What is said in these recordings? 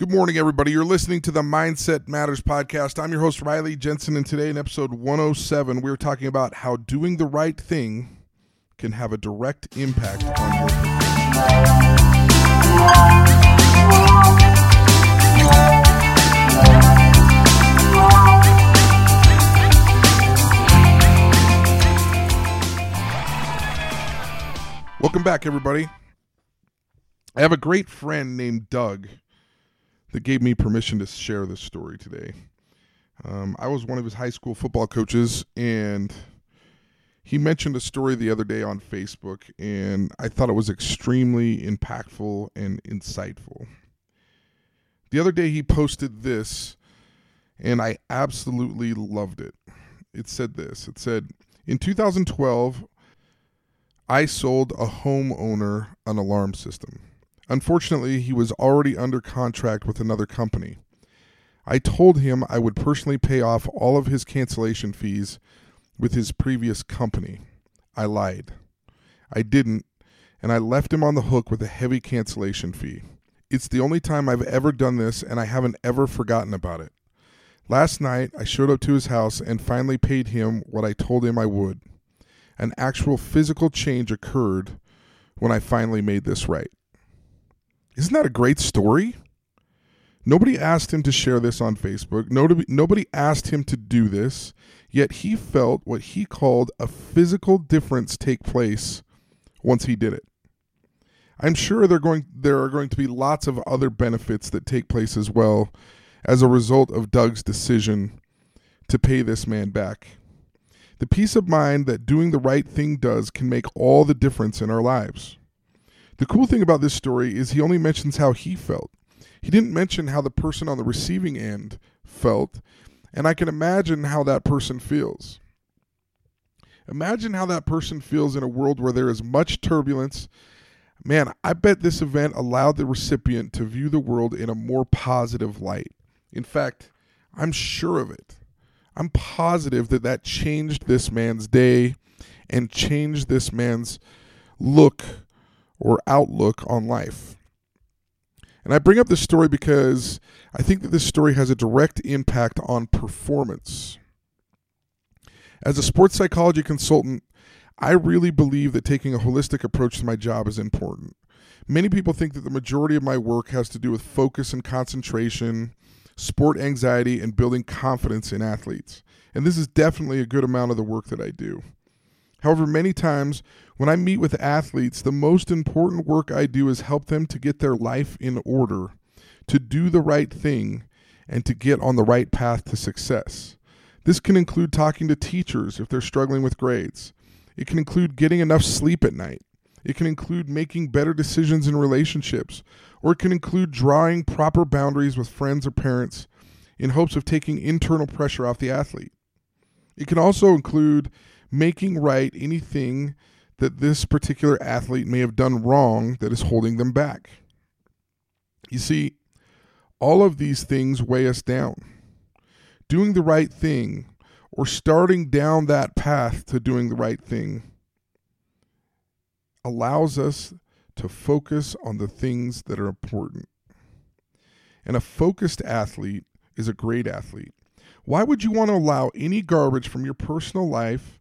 Good morning, everybody. You're listening to the Mindset Matters podcast. I'm your host, Riley Jensen, and today in episode 107, we're talking about how doing the right thing can have a direct impact on your. Welcome back, everybody. I have a great friend named Doug that gave me permission to share this story today. Um, I was one of his high school football coaches, and he mentioned a story the other day on Facebook, and I thought it was extremely impactful and insightful. The other day, he posted this, and I absolutely loved it. It said this it said, In 2012, I sold a homeowner an alarm system. Unfortunately, he was already under contract with another company. I told him I would personally pay off all of his cancellation fees with his previous company. I lied. I didn't, and I left him on the hook with a heavy cancellation fee. It's the only time I've ever done this, and I haven't ever forgotten about it. Last night, I showed up to his house and finally paid him what I told him I would an actual physical change occurred when I finally made this right. Isn't that a great story? Nobody asked him to share this on Facebook. Nobody, asked him to do this, yet he felt what he called a physical difference take place once he did it. I'm sure there going there are going to be lots of other benefits that take place as well as a result of Doug's decision to pay this man back. The peace of mind that doing the right thing does can make all the difference in our lives. The cool thing about this story is he only mentions how he felt. He didn't mention how the person on the receiving end felt, and I can imagine how that person feels. Imagine how that person feels in a world where there is much turbulence. Man, I bet this event allowed the recipient to view the world in a more positive light. In fact, I'm sure of it. I'm positive that that changed this man's day and changed this man's look or outlook on life. And I bring up this story because I think that this story has a direct impact on performance. As a sports psychology consultant, I really believe that taking a holistic approach to my job is important. Many people think that the majority of my work has to do with focus and concentration, sport anxiety, and building confidence in athletes. And this is definitely a good amount of the work that I do. However, many times when I meet with athletes, the most important work I do is help them to get their life in order, to do the right thing, and to get on the right path to success. This can include talking to teachers if they're struggling with grades. It can include getting enough sleep at night. It can include making better decisions in relationships, or it can include drawing proper boundaries with friends or parents in hopes of taking internal pressure off the athlete. It can also include making right anything that this particular athlete may have done wrong that is holding them back. You see, all of these things weigh us down. Doing the right thing or starting down that path to doing the right thing allows us to focus on the things that are important. And a focused athlete is a great athlete. Why would you want to allow any garbage from your personal life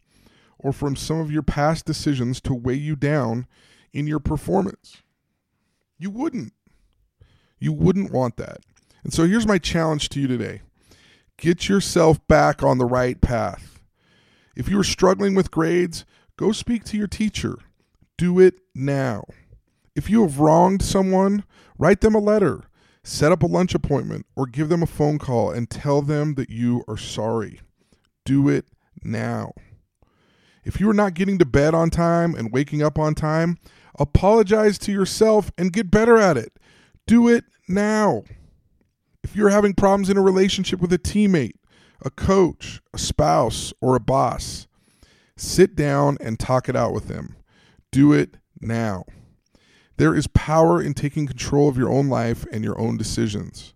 or from some of your past decisions to weigh you down in your performance? You wouldn't. You wouldn't want that. And so here's my challenge to you today get yourself back on the right path. If you are struggling with grades, go speak to your teacher. Do it now. If you have wronged someone, write them a letter, set up a lunch appointment, or give them a phone call and tell them that you are sorry. Do it now. If you are not getting to bed on time and waking up on time, apologize to yourself and get better at it. Do it now. If you're having problems in a relationship with a teammate, a coach, a spouse, or a boss, sit down and talk it out with them. Do it now. There is power in taking control of your own life and your own decisions.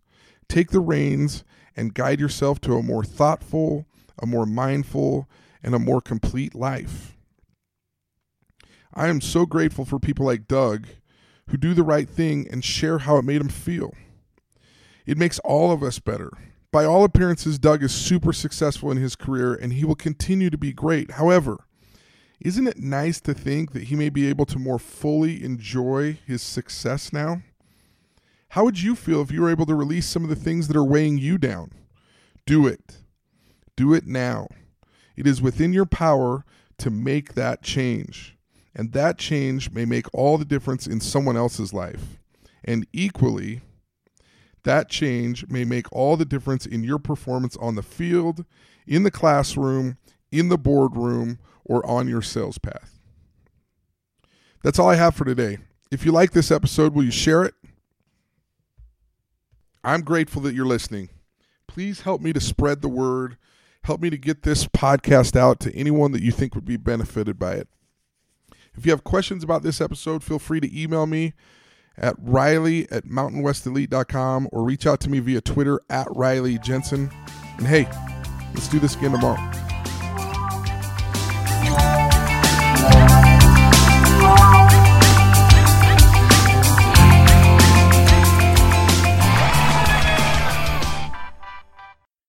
Take the reins and guide yourself to a more thoughtful, a more mindful, and a more complete life. I am so grateful for people like Doug who do the right thing and share how it made him feel. It makes all of us better. By all appearances, Doug is super successful in his career and he will continue to be great. However, isn't it nice to think that he may be able to more fully enjoy his success now? How would you feel if you were able to release some of the things that are weighing you down? Do it. Do it now. It is within your power to make that change. And that change may make all the difference in someone else's life. And equally, that change may make all the difference in your performance on the field, in the classroom, in the boardroom, or on your sales path. That's all I have for today. If you like this episode, will you share it? I'm grateful that you're listening. Please help me to spread the word. Help me to get this podcast out to anyone that you think would be benefited by it. If you have questions about this episode, feel free to email me at riley at mountainwestelite.com or reach out to me via Twitter at Riley Jensen. And hey, let's do this again tomorrow.